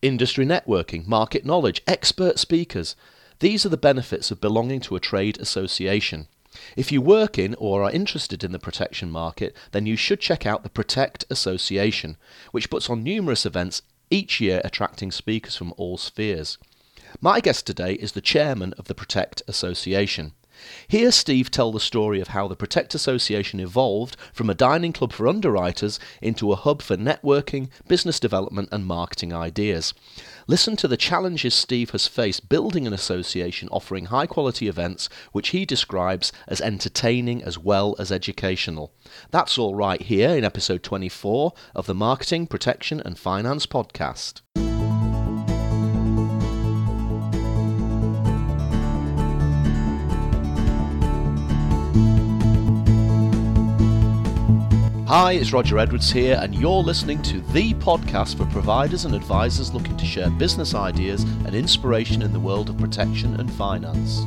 Industry networking, market knowledge, expert speakers. These are the benefits of belonging to a trade association. If you work in or are interested in the protection market, then you should check out the Protect Association, which puts on numerous events each year attracting speakers from all spheres. My guest today is the chairman of the Protect Association. Hear Steve tell the story of how the Protect Association evolved from a dining club for underwriters into a hub for networking, business development, and marketing ideas. Listen to the challenges Steve has faced building an association offering high quality events, which he describes as entertaining as well as educational. That's all right here in episode 24 of the Marketing, Protection, and Finance podcast. Hi, it's Roger Edwards here, and you're listening to the podcast for providers and advisors looking to share business ideas and inspiration in the world of protection and finance.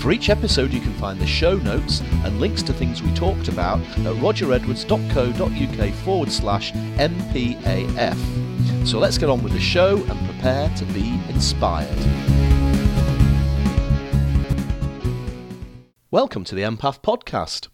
For each episode, you can find the show notes and links to things we talked about at rogeredwards.co.uk forward slash MPAF. So let's get on with the show and prepare to be inspired. Welcome to the MPAF Podcast.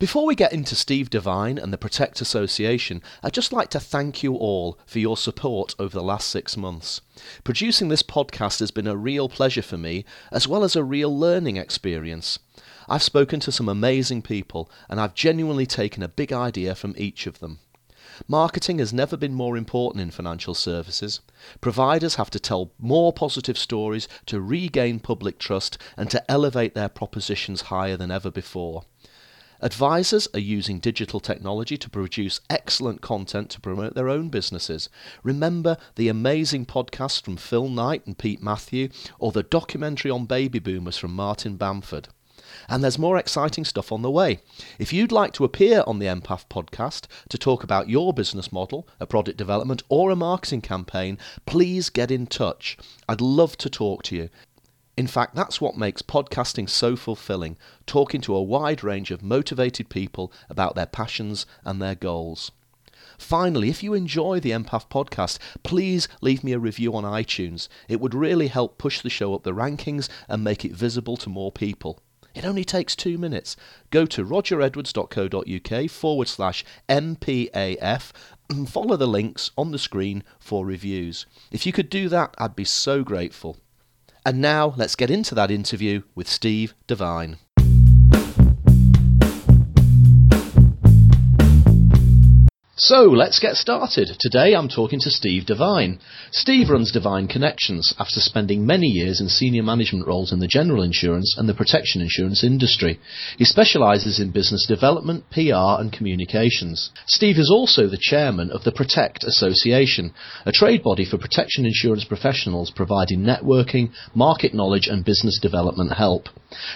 Before we get into Steve Devine and the Protect Association, I'd just like to thank you all for your support over the last six months. Producing this podcast has been a real pleasure for me, as well as a real learning experience. I've spoken to some amazing people, and I've genuinely taken a big idea from each of them. Marketing has never been more important in financial services. Providers have to tell more positive stories to regain public trust and to elevate their propositions higher than ever before. Advisors are using digital technology to produce excellent content to promote their own businesses. Remember the amazing podcast from Phil Knight and Pete Matthew, or the documentary on baby boomers from Martin Bamford and there's more exciting stuff on the way. If you'd like to appear on the MPAF podcast to talk about your business model, a product development, or a marketing campaign, please get in touch. I'd love to talk to you. In fact, that's what makes podcasting so fulfilling, talking to a wide range of motivated people about their passions and their goals. Finally, if you enjoy the MPAF podcast, please leave me a review on iTunes. It would really help push the show up the rankings and make it visible to more people. It only takes two minutes. Go to rogeredwards.co.uk forward slash MPAF and follow the links on the screen for reviews. If you could do that, I'd be so grateful. And now let's get into that interview with Steve Devine. So let's get started. Today I'm talking to Steve Devine. Steve runs Devine Connections after spending many years in senior management roles in the general insurance and the protection insurance industry. He specialises in business development, PR and communications. Steve is also the chairman of the Protect Association, a trade body for protection insurance professionals providing networking, market knowledge and business development help.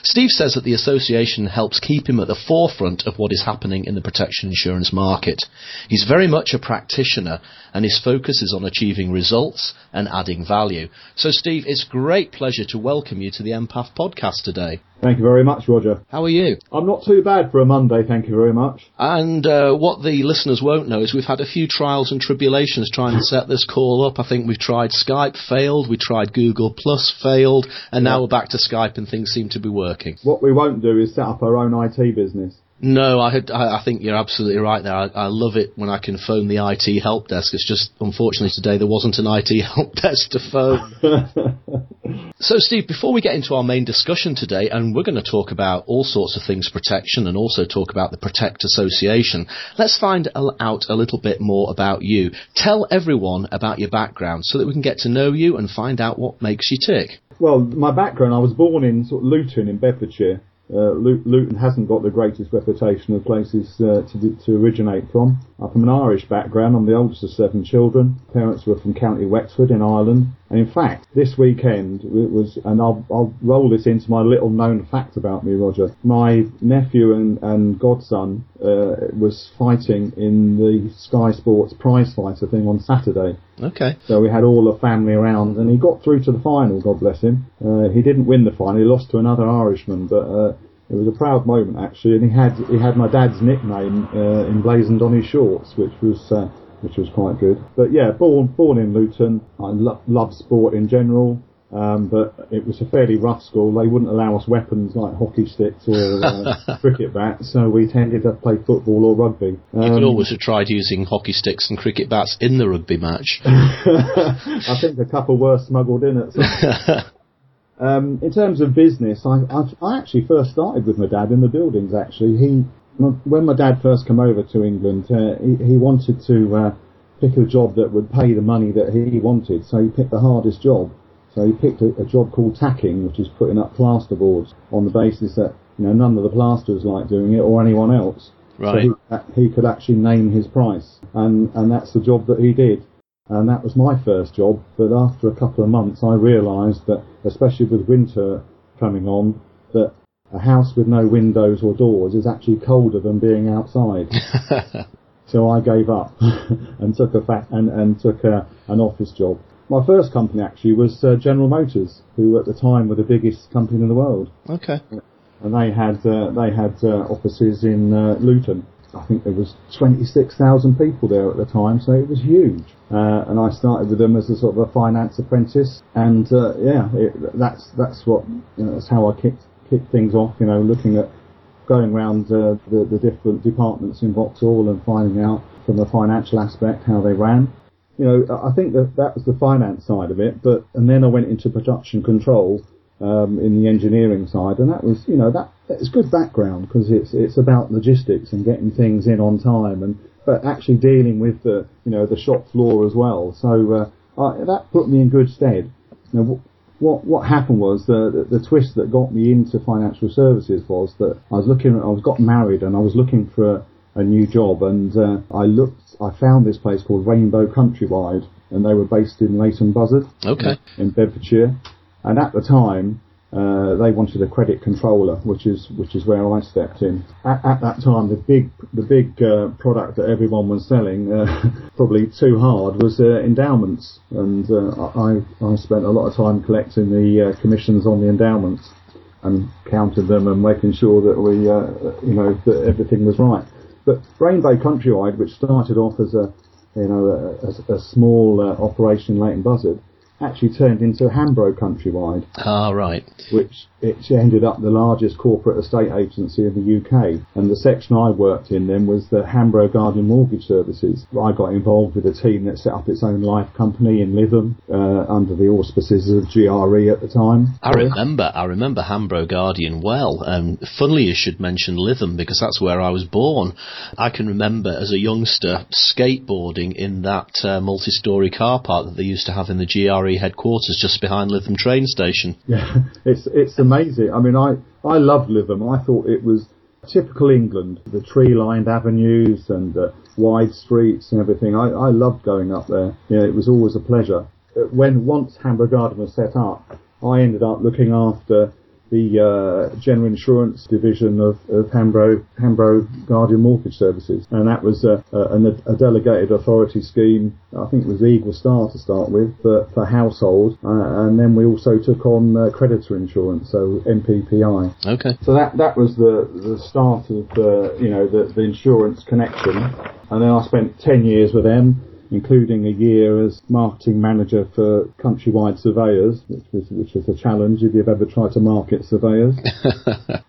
Steve says that the association helps keep him at the forefront of what is happening in the protection insurance market. He's very much a practitioner and his focus is on achieving results and adding value. So, Steve, it's great pleasure to welcome you to the MPAF podcast today. Thank you very much, Roger. How are you? I'm not too bad for a Monday, thank you very much. And uh, what the listeners won't know is we've had a few trials and tribulations trying to set this call up. I think we've tried Skype, failed. We tried Google Plus, failed, and now we're back to Skype, and things seem to be working. What we won't do is set up our own IT business. No, I, I, I think you're absolutely right there. I, I love it when I can phone the IT help desk. It's just unfortunately today there wasn't an IT help desk to phone. so, Steve, before we get into our main discussion today, and we're going to talk about all sorts of things protection and also talk about the Protect Association, let's find out a little bit more about you. Tell everyone about your background so that we can get to know you and find out what makes you tick. Well, my background, I was born in sort of Luton in Bedfordshire. Uh, Luton hasn't got the greatest reputation of places uh, to, to originate from. I'm from an Irish background. I'm the oldest of seven children. Parents were from County Wexford in Ireland. And in fact, this weekend it was, and I'll, I'll roll this into my little known fact about me, Roger. My nephew and, and godson uh, was fighting in the Sky Sports prize fighter thing on Saturday. Okay. So we had all the family around, and he got through to the final. God bless him. Uh, he didn't win the final. He lost to another Irishman, but uh, it was a proud moment actually, and he had he had my dad's nickname uh, emblazoned on his shorts, which was uh, which was quite good. But yeah, born born in Luton, I lo- love sport in general. Um, but it was a fairly rough school. They wouldn't allow us weapons like hockey sticks or uh, cricket bats, so we tended to play football or rugby. Um, you could always have tried using hockey sticks and cricket bats in the rugby match. I think a couple were smuggled in at um, in terms of business, I, I, I actually first started with my dad in the buildings. Actually, he when my dad first came over to England, uh, he, he, wanted to uh, pick a job that would pay the money that he wanted, so he picked the hardest job. So he picked a, a, job called tacking, which is putting up plasterboards on the basis that you know none of the plasterers like doing it or anyone else. Right. So he, he could actually name his price, and and that's the job that he did. And that was my first job. But after a couple of months, I realised that, especially with winter coming on, that a house with no windows or doors is actually colder than being outside. so I gave up and took a fa- and, and took a, an office job. My first company actually was uh, General Motors, who at the time were the biggest company in the world. Okay. And they had uh, they had uh, offices in uh, Luton. I think there was 26,000 people there at the time, so it was huge. Uh, and I started with them as a sort of a finance apprentice, and uh, yeah, it, that's that's what you know, that's how I kicked kicked things off. You know, looking at going around the, the different departments in Vauxhall and finding out from the financial aspect how they ran you know, I think that that was the finance side of it, but and then I went into production control um, in the engineering side, and that was, you know, that it's good background because it's it's about logistics and getting things in on time, and but actually dealing with the, you know, the shop floor as well. So uh, I, that put me in good stead. Now, what what happened was the, the, the twist that got me into financial services was that I was looking, I was got married, and I was looking for a, a new job, and uh, I looked I found this place called Rainbow Countrywide, and they were based in Leighton Buzzard, okay, in Bedfordshire. And at the time, uh, they wanted a credit controller, which is which is where I stepped in. At, at that time, the big the big uh, product that everyone was selling, uh, probably too hard, was uh, endowments, and uh, I I spent a lot of time collecting the uh, commissions on the endowments and counted them and making sure that we you know that everything was right. But Rainbow Countrywide, which started off as a you know a, a, a small operation in Leighton Buzzard, actually turned into Hambro Countrywide. Ah, right. Which it ended up the largest corporate estate agency in the UK. And the section I worked in then was the Hambro Guardian Mortgage Services. I got involved with a team that set up its own life company in Lytham uh, under the auspices of GRE at the time. I remember, I remember Hambro Guardian well. Um, funnily, you should mention Lytham because that's where I was born. I can remember as a youngster skateboarding in that uh, multi-story car park that they used to have in the GRE headquarters just behind Lytham train station. Yeah, it's it's amazing. I mean, I I loved Lytham. I thought it was typical England, the tree-lined avenues and uh, wide streets and everything. I I loved going up there. Yeah, it was always a pleasure. Uh, when once Hambro Guardian was set up, I ended up looking after the uh, general insurance division of, of Hambro, Hambro Guardian Mortgage Services, and that was a, a, a, delegated authority scheme. I think it was Eagle Star to start with for, for household, uh, and then we also took on uh, creditor insurance, so MPPI. Okay. So that that was the the start of the you know the, the insurance connection, and then I spent ten years with them including a year as marketing manager for Countrywide Surveyors, which was which was a challenge if you've ever tried to market surveyors.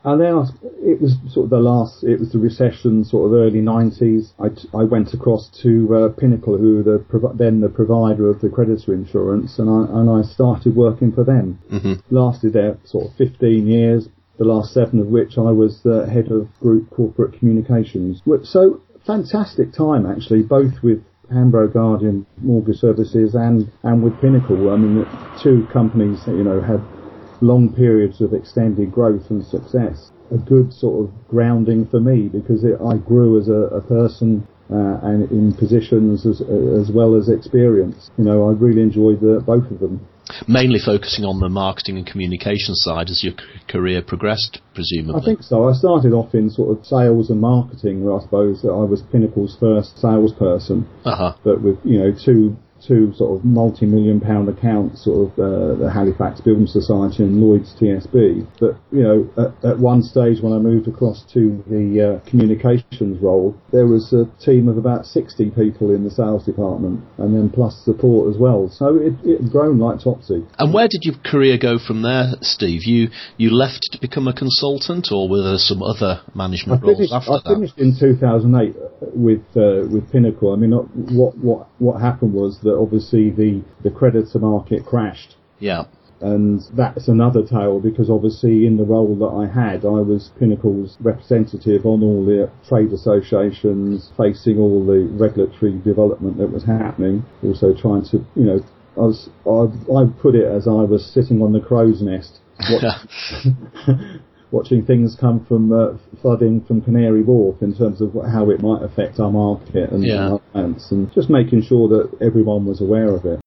and then I, it was sort of the last, it was the recession, sort of early 90s. I, I went across to uh, Pinnacle, who were the then the provider of the creditor insurance, and I and I started working for them. Mm-hmm. Lasted there sort of 15 years. The last seven of which I was the head of group corporate communications. So fantastic time actually, both with Hambro Guardian Mortgage Services and, and with Pinnacle. I mean, two companies, that, you know, had long periods of extended growth and success. A good sort of grounding for me because it, I grew as a, a person uh, and in positions as, as well as experience. You know, I really enjoyed the, both of them mainly focusing on the marketing and communication side as your career progressed, presumably. I think so. I started off in sort of sales and marketing, where I suppose I was Pinnacle's first salesperson. Uh-huh. But with you know two two sort of multi-million pound accounts, sort of uh, the Halifax Building Society and Lloyds TSB. But you know, at, at one stage when I moved across to the uh, communications role, there was a team of about 60 people in the sales department, and then plus support as well. So it it grown like topsy. And where did your career go from there, Steve? You you left to become a consultant, or were there some other management I finished, roles after I that? finished in 2008 with uh, with Pinnacle. I mean, uh, what what what happened was that obviously the the creditor market crashed. Yeah. And that's another tale because obviously in the role that I had, I was Pinnacle's representative on all the trade associations, facing all the regulatory development that was happening. Also trying to, you know, I was, I, I put it as I was sitting on the crow's nest, watch, watching things come from uh, flooding from Canary Wharf in terms of how it might affect our market and, Yeah. our clients, and just making sure that everyone was aware of it.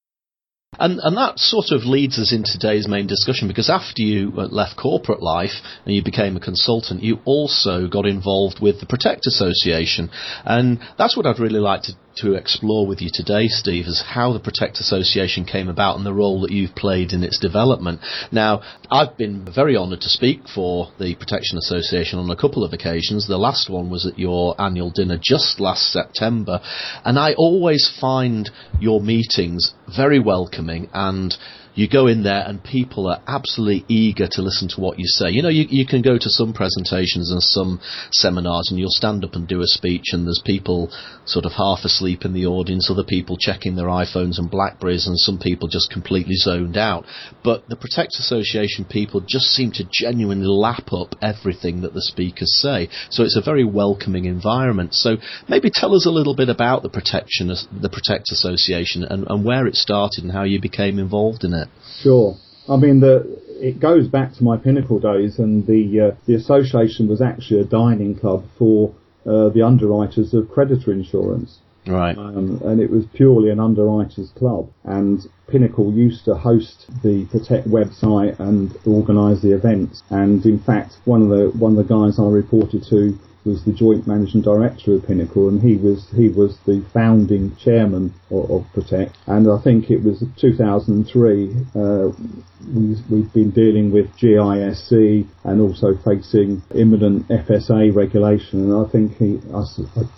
And and that sort of leads us into today's main discussion because after you uh, left corporate life and you became a consultant, you also got involved with the Protect Association, and that's what I'd really like to. To explore with you today, Steve, is how the Protect Association came about and the role that you've played in its development. Now, I've been very honoured to speak for the Protection Association on a couple of occasions. The last one was at your annual dinner just last September, and I always find your meetings very welcoming and you go in there and people are absolutely eager to listen to what you say. You know, you, you can go to some presentations and some seminars and you'll stand up and do a speech and there's people sort of half asleep in the audience, other people checking their iPhones and Blackberries and some people just completely zoned out. But the Protect Association people just seem to genuinely lap up everything that the speakers say. So it's a very welcoming environment. So maybe tell us a little bit about the Protection, the Protect Association and, and where it started and how you became involved in it. Sure. I mean, the, it goes back to my Pinnacle days, and the uh, the association was actually a dining club for uh, the underwriters of creditor insurance. Right. Um, and it was purely an underwriters club. And Pinnacle used to host the Protect website and organise the events. And in fact, one of the one of the guys I reported to was the joint managing director of Pinnacle, and he was he was the founding chairman of, of Protect. And I think it was 2003. Uh, we, we've been dealing with GISC and also facing imminent FSA regulation. And I think he, I,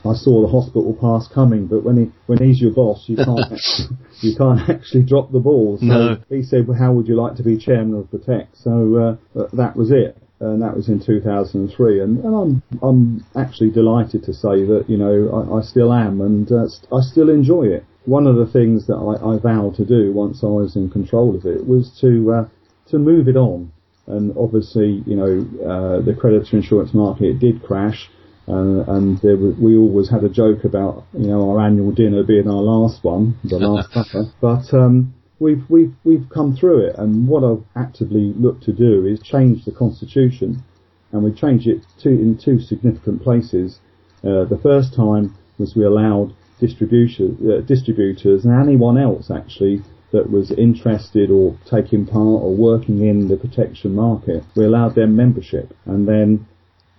I saw the hospital pass coming, but when he when he's your boss, you can't actually, you can't actually drop the ball. So No. he said, well, "How would you like to be chairman of Protect?" So uh, that was it and that was in 2003. And, and I'm I'm actually delighted to say that you know I, I still am, and uh, st- I still enjoy it. One of the things that I, I vowed to do once I was in control of it was to uh, to move it on. And obviously, you know, uh, the creditor insurance market did crash. And there was, we always had a joke about, you know, our annual dinner being our last one, the last supper. But um, we've we've we've come through it, and what I've actively looked to do is change the constitution, and we changed it to in two significant places. Uh, the first time was we allowed distribution, uh, distributors and anyone else actually that was interested or taking part or working in the protection market, we allowed them membership, and then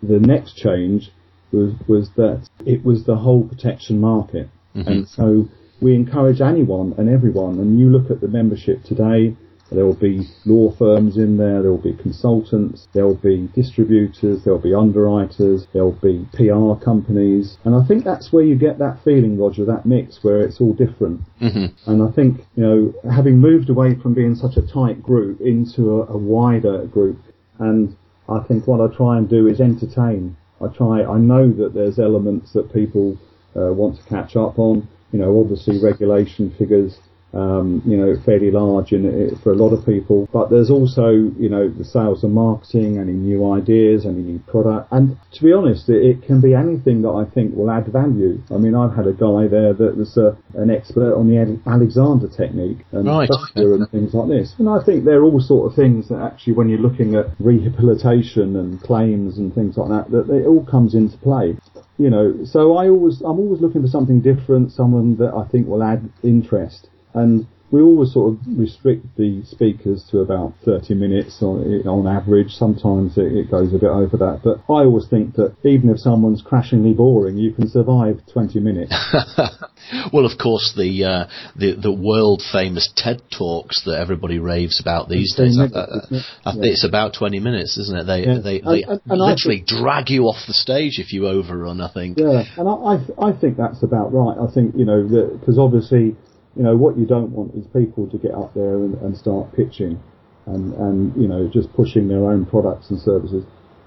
the next change was was that it was the whole protection market, and so we encourage anyone and everyone. And you look at the membership today. There will be law firms in there, there will be consultants, there will be distributors, there will be underwriters, there will be PR companies. And I think that's where you get that feeling, Roger, that mix where it's all different. Mm-hmm. And I think, you know, having moved away from being such a tight group into a, a wider group, and I think what I try and do is entertain. I try, I know that there's elements that people uh, want to catch up on. You know, obviously regulation figures, um, you know, fairly large in it for a lot of people. But there's also, you know, the sales and marketing, any new ideas, any new product. And to be honest, it, it can be anything that I think will add value. I mean, I've had a guy there that was uh, an expert on the Alexander technique and Right. and things like this. And I think they're all sort of things that actually, when you're looking at rehabilitation and claims and things like that, that it all comes into play. You know, so I always, I'm always looking for something different, someone that I think will add interest. And we always sort of restrict the speakers to about 30 minutes on, on average. Sometimes it, it, goes a bit over that, but I always think that even if someone's crashingly boring, you can survive 20 minutes. well, of course, the, uh, the the world famous TED talks that everybody raves about these days. Minutes, I, I, think yeah. it's about 20 minutes, isn't it? They yeah. they, they and, and, literally think, drag you off the stage if you overrun. I think. Yeah, and I I, I think that's about right. I think you know because obviously you know, what you don't want is people to get up there and, and start pitching and, and, you know, just pushing their own products and services.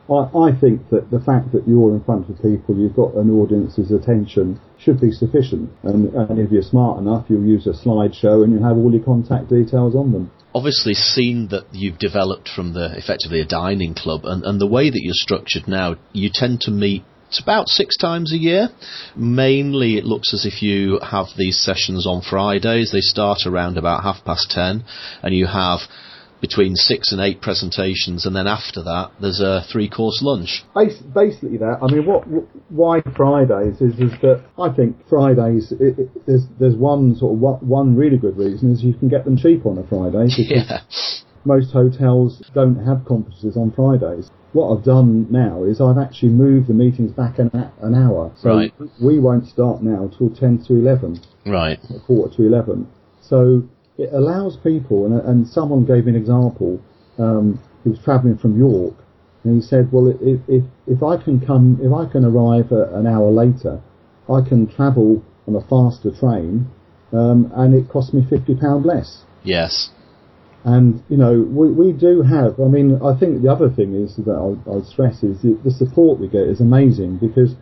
I, I think that the fact that you're in front of people, you've got an audience's attention should be sufficient. And, and if you're smart enough, you'll use a slideshow and you have all your contact details on them obviously seen that you've developed from the effectively a dining club and, and the way that you're structured now, you tend to meet it's about six times a year. Mainly, it looks as if you have these sessions on Fridays. They start around about half past ten, and you have between six and eight presentations, and then after that, there's a three-course lunch. Basically, that. I mean, what why Fridays is is that I think Fridays it, it, there's there's one sort of one really good reason is you can get them cheap on a Friday. yeah. Most hotels don't have conferences on Fridays what I've done now is I've actually moved the meetings back an, an hour. So right. we won't start now till 10 to 11. Right. Quarter to 11. So it allows people, and, and someone gave me an example, um, he was travelling from York, and he said, well, if, if, if I can come, if I can arrive an hour later, I can travel on a faster train, um, and it costs me £50 less. Yes. And, you know, we, we do have, I mean, I think the other thing is that I'll, I'll stress is the, the, support we get is amazing because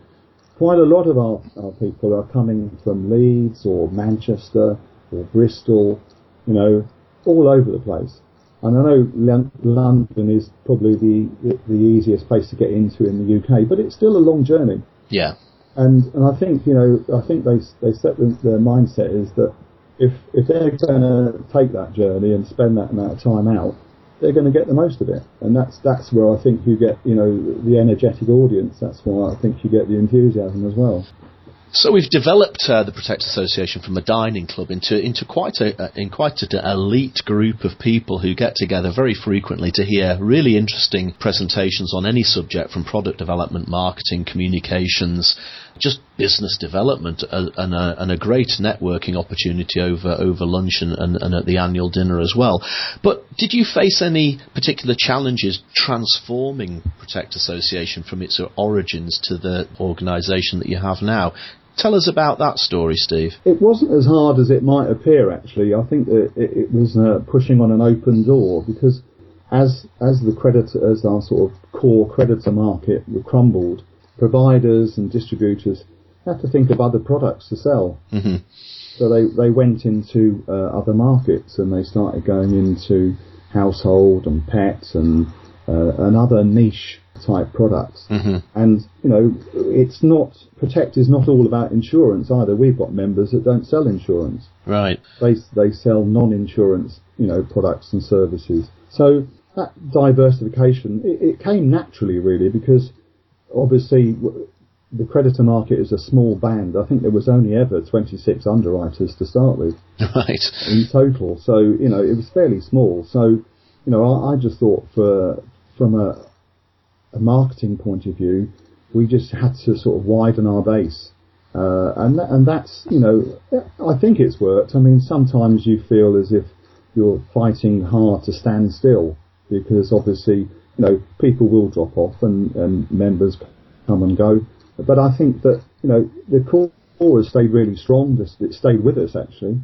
quite a lot of our, our people are coming from Leeds or Manchester or Bristol, you know, all over the place. And I know London is probably the, the easiest place to get into in the UK, but it's still a long journey. Yeah. And, and I think, you know, I think they, they set the, their mindset is that if if they're going to take that journey and spend that amount of time out, they're going to get the most of it, and that's that's where I think you get you know the energetic audience. That's why I think you get the enthusiasm as well. So we've developed uh, the Protect Association from a dining club into into quite a uh, in quite an elite group of people who get together very frequently to hear really interesting presentations on any subject from product development, marketing, communications, just business development, and, a, and, a, great networking opportunity over over lunch and, and, and at the annual dinner as well. But did you face any particular challenges transforming Protect Association from its origins to the organisation that you have now? Tell us about that story, Steve. It wasn't as hard as it might appear, actually. I think it, it was uh, pushing on an open door because as as the creditor, as our sort of core creditor market crumbled, providers and distributors had to think of other products to sell. Mm-hmm. So they, they went into uh, other markets and they started going into household and pets and uh, and other niche type products. Mm-hmm. And you know, it's not Protect is not all about insurance either. We've got members that don't sell insurance. Right. They they sell non-insurance, you know, products and services. So that diversification it, it came naturally, really, because obviously the creditor market is a small band. I think there was only ever 26 underwriters to start with. Right. In total. So, you know, it was fairly small. So, you know, I, I just thought for, from a, a marketing point of view, we just had to sort of widen our base. Uh, and that, and that's you know I think it's worked. I mean sometimes you feel as if you're fighting hard to stand still because obviously you know people will drop off and, and members come and go. But I think that you know the core has stayed really strong. It stayed with us actually.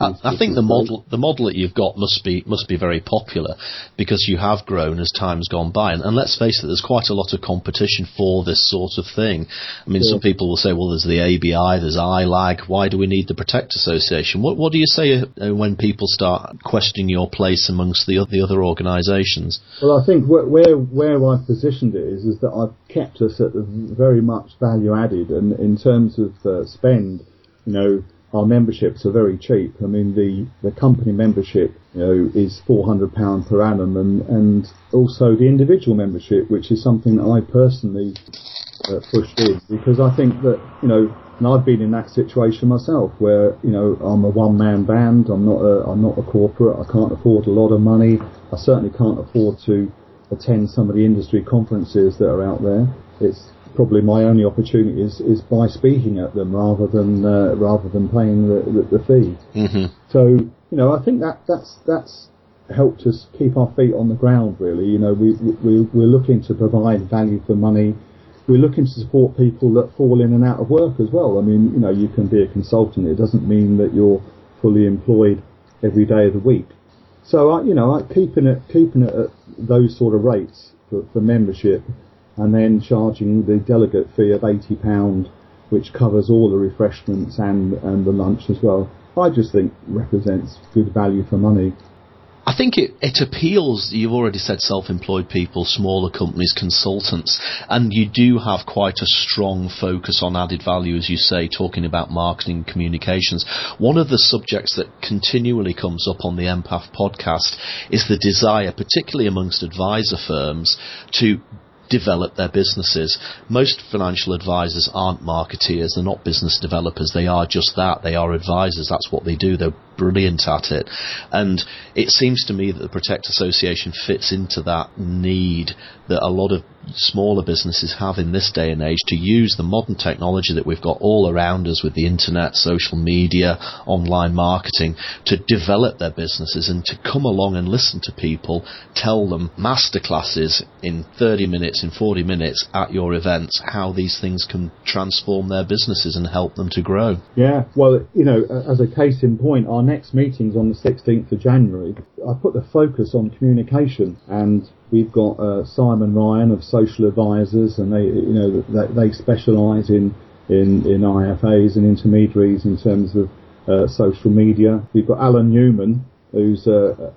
I, I think the model the model that you've got must be must be very popular because you have grown as time's gone by, and, and let's face it, there's quite a lot of competition for this sort of thing. I mean, yeah. some people will say, well, there's the ABI, there's ILAG. Why do we need the Protect Association? What what do you say uh, when people start questioning your place amongst the the other organisations? Well, I think where where, where I've positioned it is is that I've kept us at very much value added, and in terms of uh, spend, you know our memberships are very cheap. I mean, the, the company membership, you know, is £400 per annum and, and also the individual membership, which is something that I personally uh, pushed in because I think that you know, and I've been in that situation myself where you know I'm a one man band. I'm not a I'm not a corporate. I can't afford a lot of money. I certainly can't afford to attend some of the industry conferences that are out there. It's probably my only opportunity is, is by speaking at them rather than uh, rather than paying the, the, the fee. Mm-hmm. So you know, I think that that's that's helped us keep our feet on the ground. Really, you know, we, we we're looking to provide value for money. We're looking to support people that fall in and out of work as well. I mean, you know, you can be a consultant. It doesn't mean that you're fully employed every day of the week. So, I, you know, keeping it keeping it at those sort of rates for, for membership, and then charging the delegate fee of eighty pound, which covers all the refreshments and and the lunch as well. I just think represents good value for money. I think it, it appeals, you've already said self-employed people, smaller companies, consultants, and you do have quite a strong focus on added value, as you say, talking about marketing communications. One of the subjects that continually comes up on the MPAF podcast is the desire, particularly amongst advisor firms, to develop their businesses. Most financial advisors aren't marketeers, they're not business developers, they are just that, they are advisors, that's what they do, they're brilliant at it. And it seems to me that the Protect Association fits into that need that a lot of smaller businesses have in this day and age to use the modern technology that we've got all around us with the internet, social media, online marketing to develop their businesses and to come along and listen to people, tell them masterclasses in 30 minutes, in 40 minutes at your events, how these things can transform their businesses and help them to grow. Yeah, well, you know, as a case in point, our next meeting's on the 16th of January. I put the focus on communication and we've got uh, Simon Ryan of Social Advisors and they, you know, they, they specialise in, in, in IFAs and intermediaries in terms of uh, social media. We've got Alan Newman, who's, uh,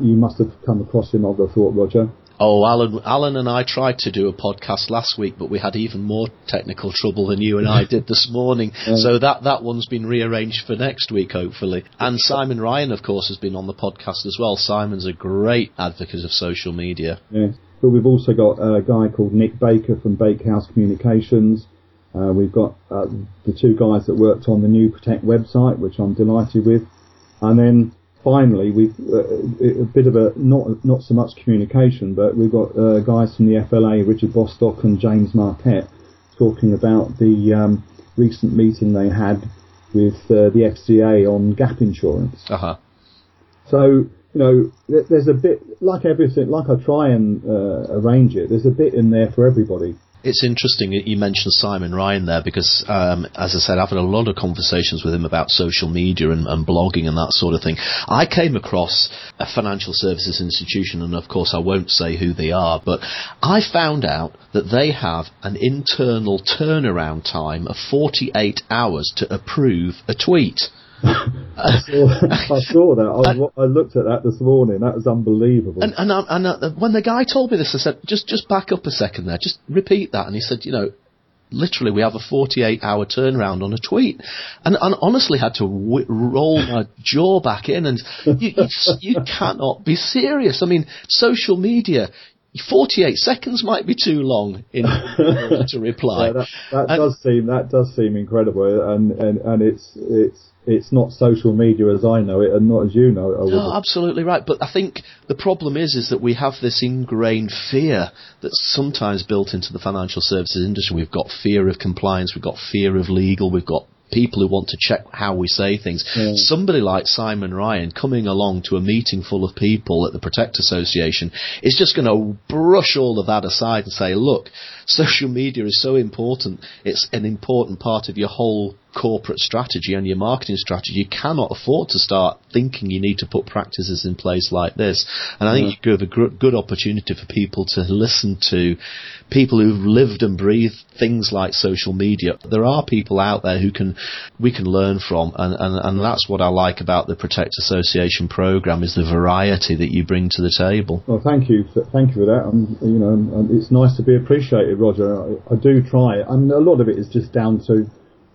you must have come across him, I've thought, Roger. Oh, Alan, Alan and I tried to do a podcast last week, but we had even more technical trouble than you and I did this morning. Yeah. So that, that one's been rearranged for next week, hopefully. And Simon Ryan, of course, has been on the podcast as well. Simon's a great advocate of social media. Yeah. But we've also got a guy called Nick Baker from Bakehouse Communications. Uh, we've got uh, the two guys that worked on the new Protect website, which I'm delighted with. And then finally, we've uh, a bit of a not not so much communication, but we've got uh, guys from the FLA, Richard Bostock and James Marquette, talking about the um, recent meeting they had with uh, the FCA on gap insurance. Uh-huh. So you know, there's a bit like everything, like I try and uh, arrange it. There's a bit in there for everybody. It's interesting that you mentioned Simon Ryan there because, um, as I said, I've had a lot of conversations with him about social media and, and, blogging and that sort of thing. I came across a financial services institution, and of course I won't say who they are, but I found out that they have an internal turnaround time of 48 hours to approve a tweet. I, saw, I saw that. I, was, I, looked at that this morning. That was unbelievable. And, and, and when the guy told me this, I said, just just back up a second there. Just repeat that. And he said, you know, literally we have a 48 hour turnaround on a tweet and, and honestly had to w- roll my jaw back in and you, you, you, cannot be serious i mean social media 48 seconds might be too long in order to reply yeah, that, that does seem that does seem incredible and, and, and it's it's it's not social media as I know it and not as you know it. No, absolutely right. But I think the problem is, is that we have this ingrained fear that's sometimes built into the financial services industry. We've got fear of compliance, we've got fear of legal, we've got people who want to check how we say things. Yeah. Somebody like Simon Ryan coming along to a meeting full of people at the Protect Association is just going to brush all of that aside and say, look, social media is so important. It's an important part of your whole corporate strategy and your marketing strategy, you cannot afford to start thinking you need to put practices in place like this. And I think mm. you give a gr- good opportunity for people to listen to people who've lived and breathed things like social media. There are people out there who can we can learn from, and, and, and that's what I like about the Protect Association program is the variety that you bring to the table. Well, thank you, for, thank you for that. And you know, it's nice to be appreciated, Roger. I, I do try. I mean, a lot of it is just down to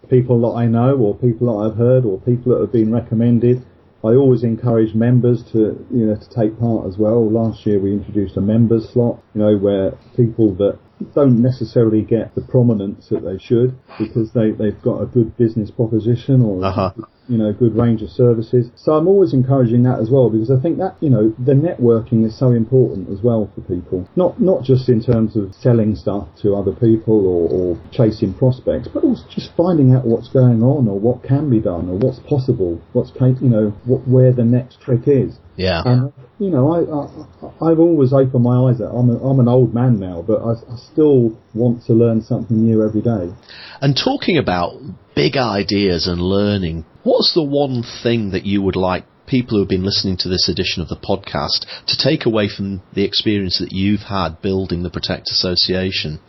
people that I know or people that I've heard or people that have been recommended. I always encourage members to, you know, to take part as well. Last year we introduced a members slot, you know, where people that don't necessarily get the prominence that they should because they, they've got a good business proposition or Uh-huh. You know, good range of services. So I'm always encouraging that as well because I think that, you know, the networking is so important as well for people. Not not just in terms of selling stuff to other people or, or chasing prospects, but also just finding out what's going on or what can be done or what's possible, what's you know, what where the next trick is. Yeah. And you know, I, I I've always opened my eyes. I'm a, I'm an old man now, but I, I still want to learn something new every day. And talking about big ideas and learning, what's the one thing that you would like people who have been listening to this edition of the podcast to take away from the experience that you've had building the Protect Association?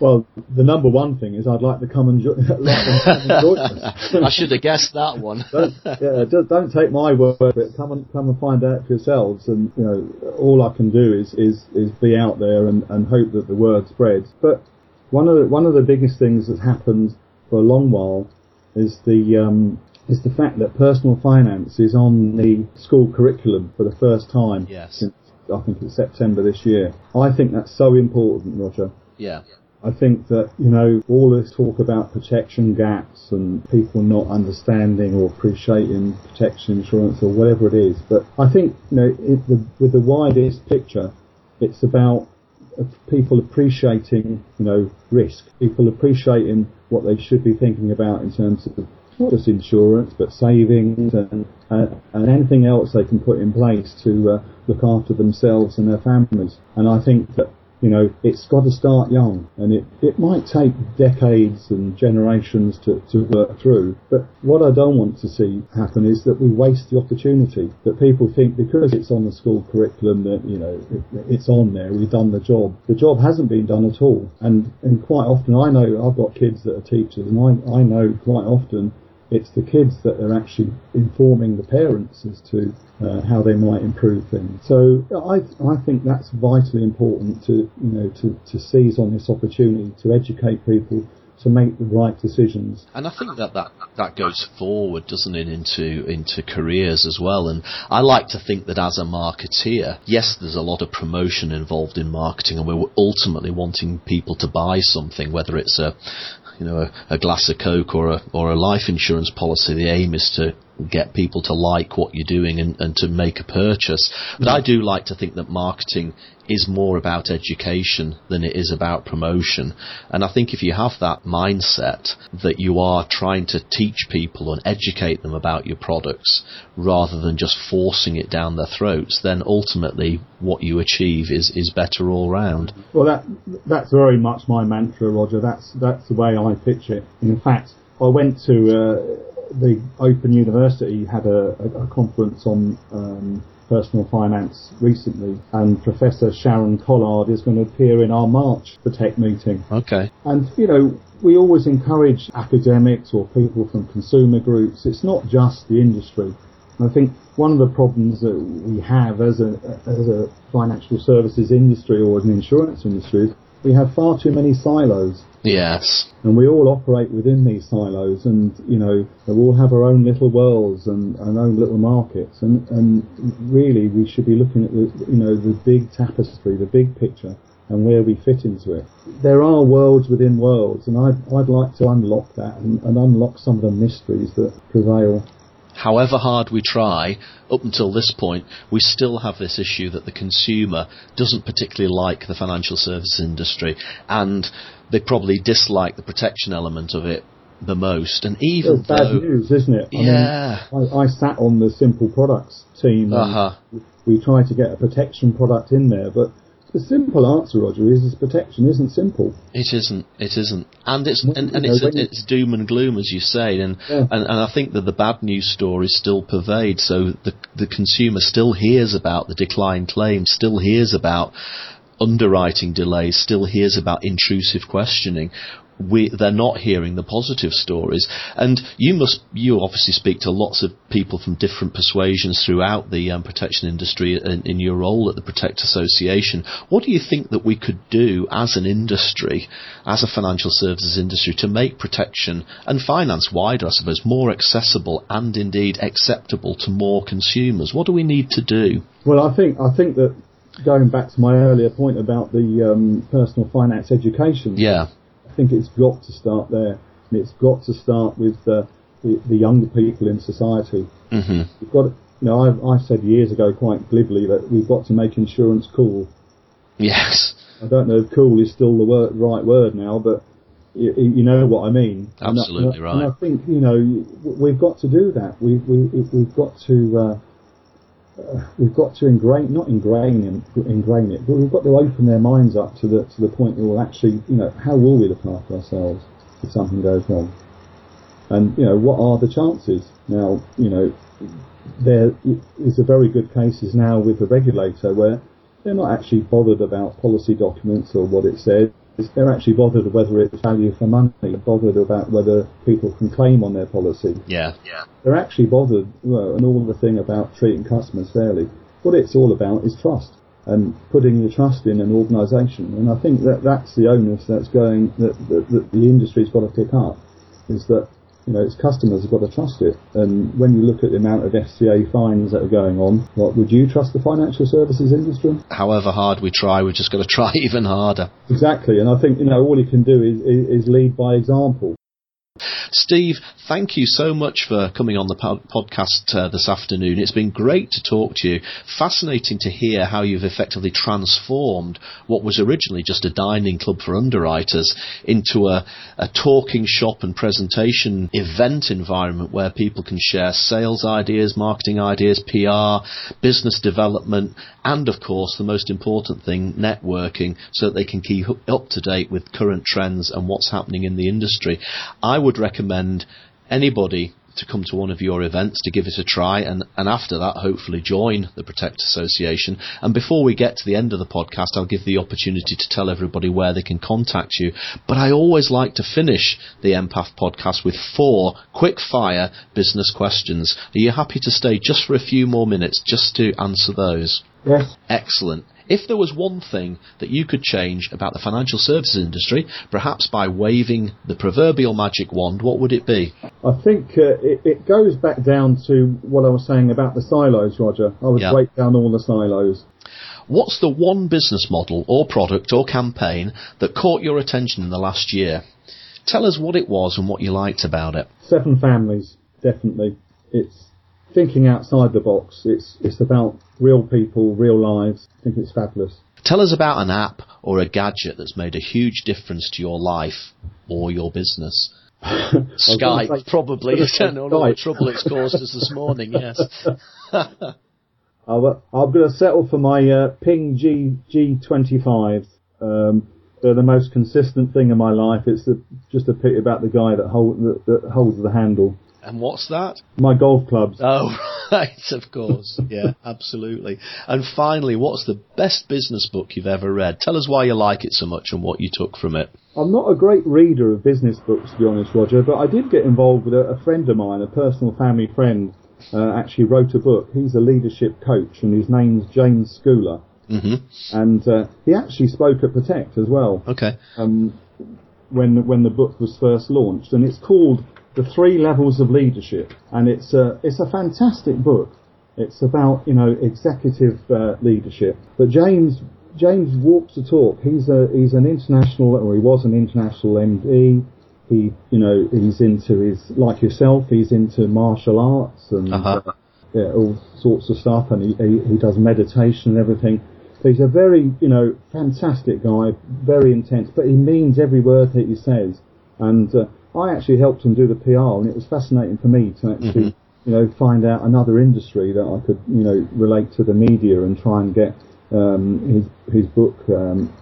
Well, the number one thing is I'd like to come and, jo- like them to come and join us. I should have guessed that one. don't, yeah, just don't take my word for it. Come and come and find out for yourselves. And you know, all I can do is is, is be out there and, and hope that the word spreads. But one of the, one of the biggest things that's happened for a long while is the um, is the fact that personal finance is on the school curriculum for the first time. Yes. Since, I think it's September this year. I think that's so important, Roger. yeah. I think that, you know, all this talk about protection gaps and people not understanding or appreciating protection insurance or whatever it is, but I think, you know, it, the, with the widest picture, it's about people appreciating, you know, risk, people appreciating what they should be thinking about in terms of not just insurance, but savings and, uh, and anything else they can put in place to uh, look after themselves and their families. And I think that you know, it's got to start young, and it, it might take decades and generations to, to work through. But what I don't want to see happen is that we waste the opportunity. That people think because it's on the school curriculum that you know it, it's on there, we've done the job. The job hasn't been done at all, and and quite often I know I've got kids that are teachers, and I I know quite often it's the kids that are actually informing the parents as to uh, how they might improve things. So I, I think that's vitally important to, you know, to, to seize on this opportunity to educate people to make the right decisions. And I think that, that that goes forward, doesn't it, into into careers as well. And I like to think that as a marketeer, yes, there's a lot of promotion involved in marketing, and we're ultimately wanting people to buy something, whether it's a you know, a, a, glass of Coke or a, or a life insurance policy, the aim is to get people to like what you're doing and, and to make a purchase. But I do like to think that marketing is more about education than it is about promotion. And I think if you have that mindset that you are trying to teach people and educate them about your products rather than just forcing it down their throats, then ultimately what you achieve is, is better all round. Well, that that's very much my mantra, Roger. That's that's the way I pitch it. In fact, I went to uh, the Open University had a, a, a conference on um, personal finance recently, and Professor Sharon Collard is going to appear in our March Protect meeting. Okay. And you know, we always encourage academics or people from consumer groups. It's not just the industry. I think one of the problems that we have as a as a financial services industry or as an insurance industry is we have far too many silos. Yes. And we all operate within these silos and, you know, we all have our own little worlds and, and own little markets and, and really we should be looking at the, you know, the big tapestry, the big picture and where we fit into it. There are worlds within worlds and I'd, I'd like to unlock that and, and unlock some of the mysteries that prevail however hard we try, up until this point, we still have this issue that the consumer doesn't particularly like the financial services industry, and they probably dislike the protection element of it the most. And even it's bad though, news, isn't it? I yeah, mean, I, I sat on the simple products team. Uh-huh. We tried to get a protection product in there, but the simple answer, Roger, is this protection isn't simple. It isn't. It isn't, and it's and, and it's it's doom and gloom as you say, and, Yeah. and and I think that the bad news stories still pervade. So the the consumer still hears about the decline claims, still hears about underwriting delays still hears about intrusive questioning, we, they're not hearing the positive stories. And you must, you obviously speak to lots of people from different persuasions throughout the um, protection industry in, in, your role at the Protect Association. What do you think that we could do as an industry, as a financial services industry, to make protection and finance wider, I suppose, more accessible and indeed acceptable to more consumers? What do we need to do? Well, I think I think that going back to my earlier point about the um, personal finance education. Yeah think it's got to start there, and it's got to start with uh, the, the younger people in society. Mm-hmm. We've got, you know, I've, I said years ago quite glibly that we've got to make insurance cool. Yes. I don't know if cool is still the word, right word now, but you, you know what I mean. Absolutely and I, right. And I think you know we've got to do that. We we we've got to. Uh, we've got to ingrain, not ingrain, ingrain it, but we've got to open their minds up to the to the point where we'll actually, you know, how will we look after ourselves if something goes wrong? And you know, what are the chances? Now, you know, there is a very good cases now with the regulator where they're not actually bothered about policy documents or what it says they're actually bothered whether it's value for money, bothered about whether people can claim on their policy. Yeah, yeah. They're actually bothered, well, and all the thing about treating customers fairly. What it's all about is trust and putting your trust in an organisation. And I think that that's the onus that's going that, that, that the industry's got to pick up is that you know, its customers have got to trust it. And when you look at the amount of FCA fines that are going on, what would you trust the financial services industry? However hard we try, we're just got to try even harder. Exactly, and I think you know all you can do is, is, is lead by example. Steve, thank you so much for coming on the podcast uh, this afternoon. It's been great to talk to you. Fascinating to hear how you've effectively transformed what was originally just a dining club for underwriters into a, a talking shop and presentation event environment where people can share sales ideas, marketing ideas, PR, business development, and of course, the most important thing, networking, so that they can keep up to date with current trends and what's happening in the industry. I would recommend anybody to come to one of your events to give it a try and, and after that hopefully join the Protect Association. And before we get to the end of the podcast, I'll give the opportunity to tell everybody where they can contact you. But I always like to finish the MPAF podcast with four quick fire business questions. Are you happy to stay just for a few more minutes just to answer those? Yes. Excellent. If there was one thing that you could change about the financial services industry, perhaps by waving the proverbial magic wand, what would it be? I think uh, it, it, goes back down to what I was saying about the silos, Roger. I would yep. break down all the silos. What's the one business model or product or campaign that caught your attention in the last year? Tell us what it was and what you liked about it. Seven Families, definitely. It's thinking outside the box. It's it's about real people, real lives. I think it's fabulous. Tell us about an app or a gadget that's made a huge difference to your life or your business. Skype, say, probably. I don't know what trouble it's caused us this morning, yes. I'm going to settle for my uh, Ping G, G25. Um, they're the most consistent thing in my life. It's the, just a pity about the guy that, hold, that, that holds the handle. And what's that? My golf clubs. Oh, right, of course. Yeah, absolutely. And finally, what's the best business book you've ever read? Tell us why you like it so much and what you took from it. I'm not a great reader of business books, to be honest, Roger, but I did get involved with a, a friend of mine, a personal family friend, uh, actually wrote a book. He's a leadership coach, and his name's James Scouller. Mm-hmm. And uh, he actually spoke at Protect as well. Okay. Um, when when the book was first launched, and it's called the three levels of leadership, and it's a it's a fantastic book. It's about you know executive uh, leadership. But James James walks the talk. He's a he's an international or he was an international MD. He you know he's into his like yourself. He's into martial arts and uh-huh. uh, yeah, all sorts of stuff, and he, he he does meditation and everything. So he's a very you know fantastic guy, very intense, but he means every word that he says. And uh, I actually helped him do the PR, and it was fascinating for me to actually, mm-hmm. you know, find out another industry that I could, you know, relate to the media and try and get um, his his book, um,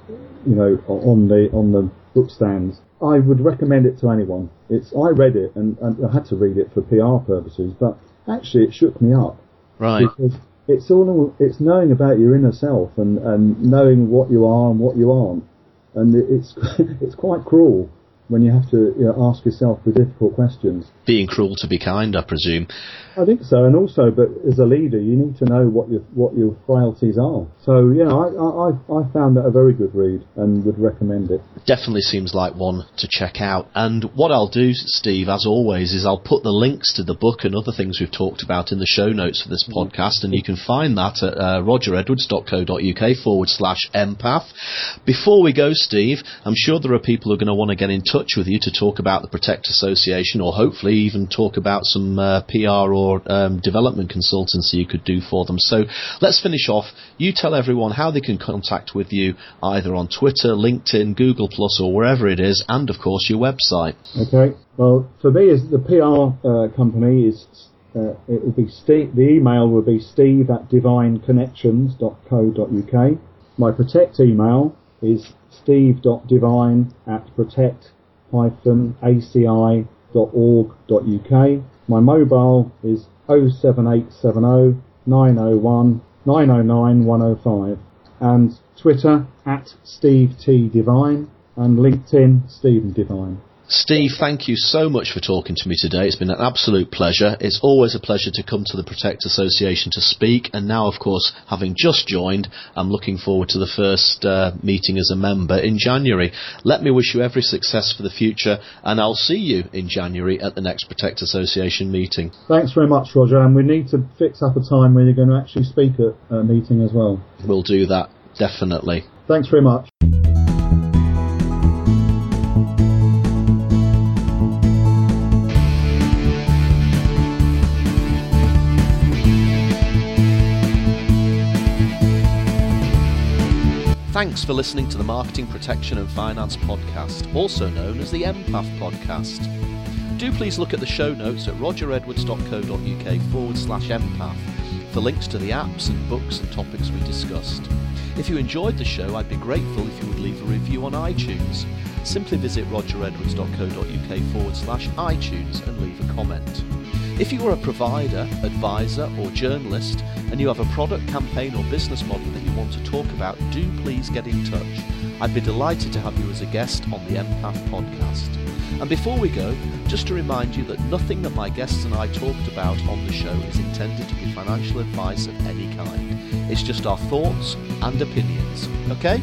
you know, on the on the book stands. I would recommend it to anyone. It's I read it and, and I had to read it for PR purposes, but actually it shook me up. Right. Because it's all it's knowing about your inner self and, and knowing what you are and what you aren't, and it's it's quite cruel when you have to you know, ask yourself the difficult questions. Being cruel to be kind, I presume. I think so, and also, but as a leader, you need to know what your what your frailties are. So, you know, I I, I found that a very good read and would recommend it. Definitely seems like one to check out. And what I'll do, Steve, as always, is I'll put the links to the book and other things we've talked about in the show notes for this mm-hmm. podcast, and you can find that at uh, rogeredwards.co.uk forward slash mpaf. Before we go, Steve, I'm sure there are people who are going to want to get in touch with you to talk about the Protect Association, or hopefully even talk about some uh, PR or um, development consultancy you could do for them. So let's finish off. You tell everyone how they can contact with you either on Twitter, LinkedIn, Google Plus, or wherever it is, and of course your website. Okay. Well, for me, the PR uh, company is uh, it will be Steve, the email will be steve at divineconnections.co.uk. My protect email is steve.divine at protect-aci.org.uk. My mobile is 07870 901 909 105 and Twitter at Steve T Divine and LinkedIn Stephen Divine. Steve, thank you so much for talking to me today. It's been an absolute pleasure. It's always a pleasure to come to the Protect Association to speak, and now, of course, having just joined, I'm looking forward to the first uh, meeting as a member in January. Let me wish you every success for the future, and I'll see you in January at the next Protect Association meeting. Thanks very much, Roger, and we need to fix up a time where you're going to actually speak at a meeting as well. We'll do that, definitely. Thanks very much. Thanks for listening to the Marketing Protection and Finance Podcast, also known as the MPAF Podcast. Do please look at the show notes at rogeredwards.co.uk forward slash mpaf for links to the apps and books and topics we discussed. If you enjoyed the show, I'd be grateful if you would leave a review on iTunes. Simply visit rogeredwards.co.uk forward slash iTunes and leave a comment. If you are a provider, advisor, or journalist and you have a product, campaign, or business model that you want to talk about, do please get in touch. I'd be delighted to have you as a guest on the MPAF podcast. And before we go, just to remind you that nothing that my guests and I talked about on the show is intended to be financial advice of any kind. It's just our thoughts and opinions. Okay?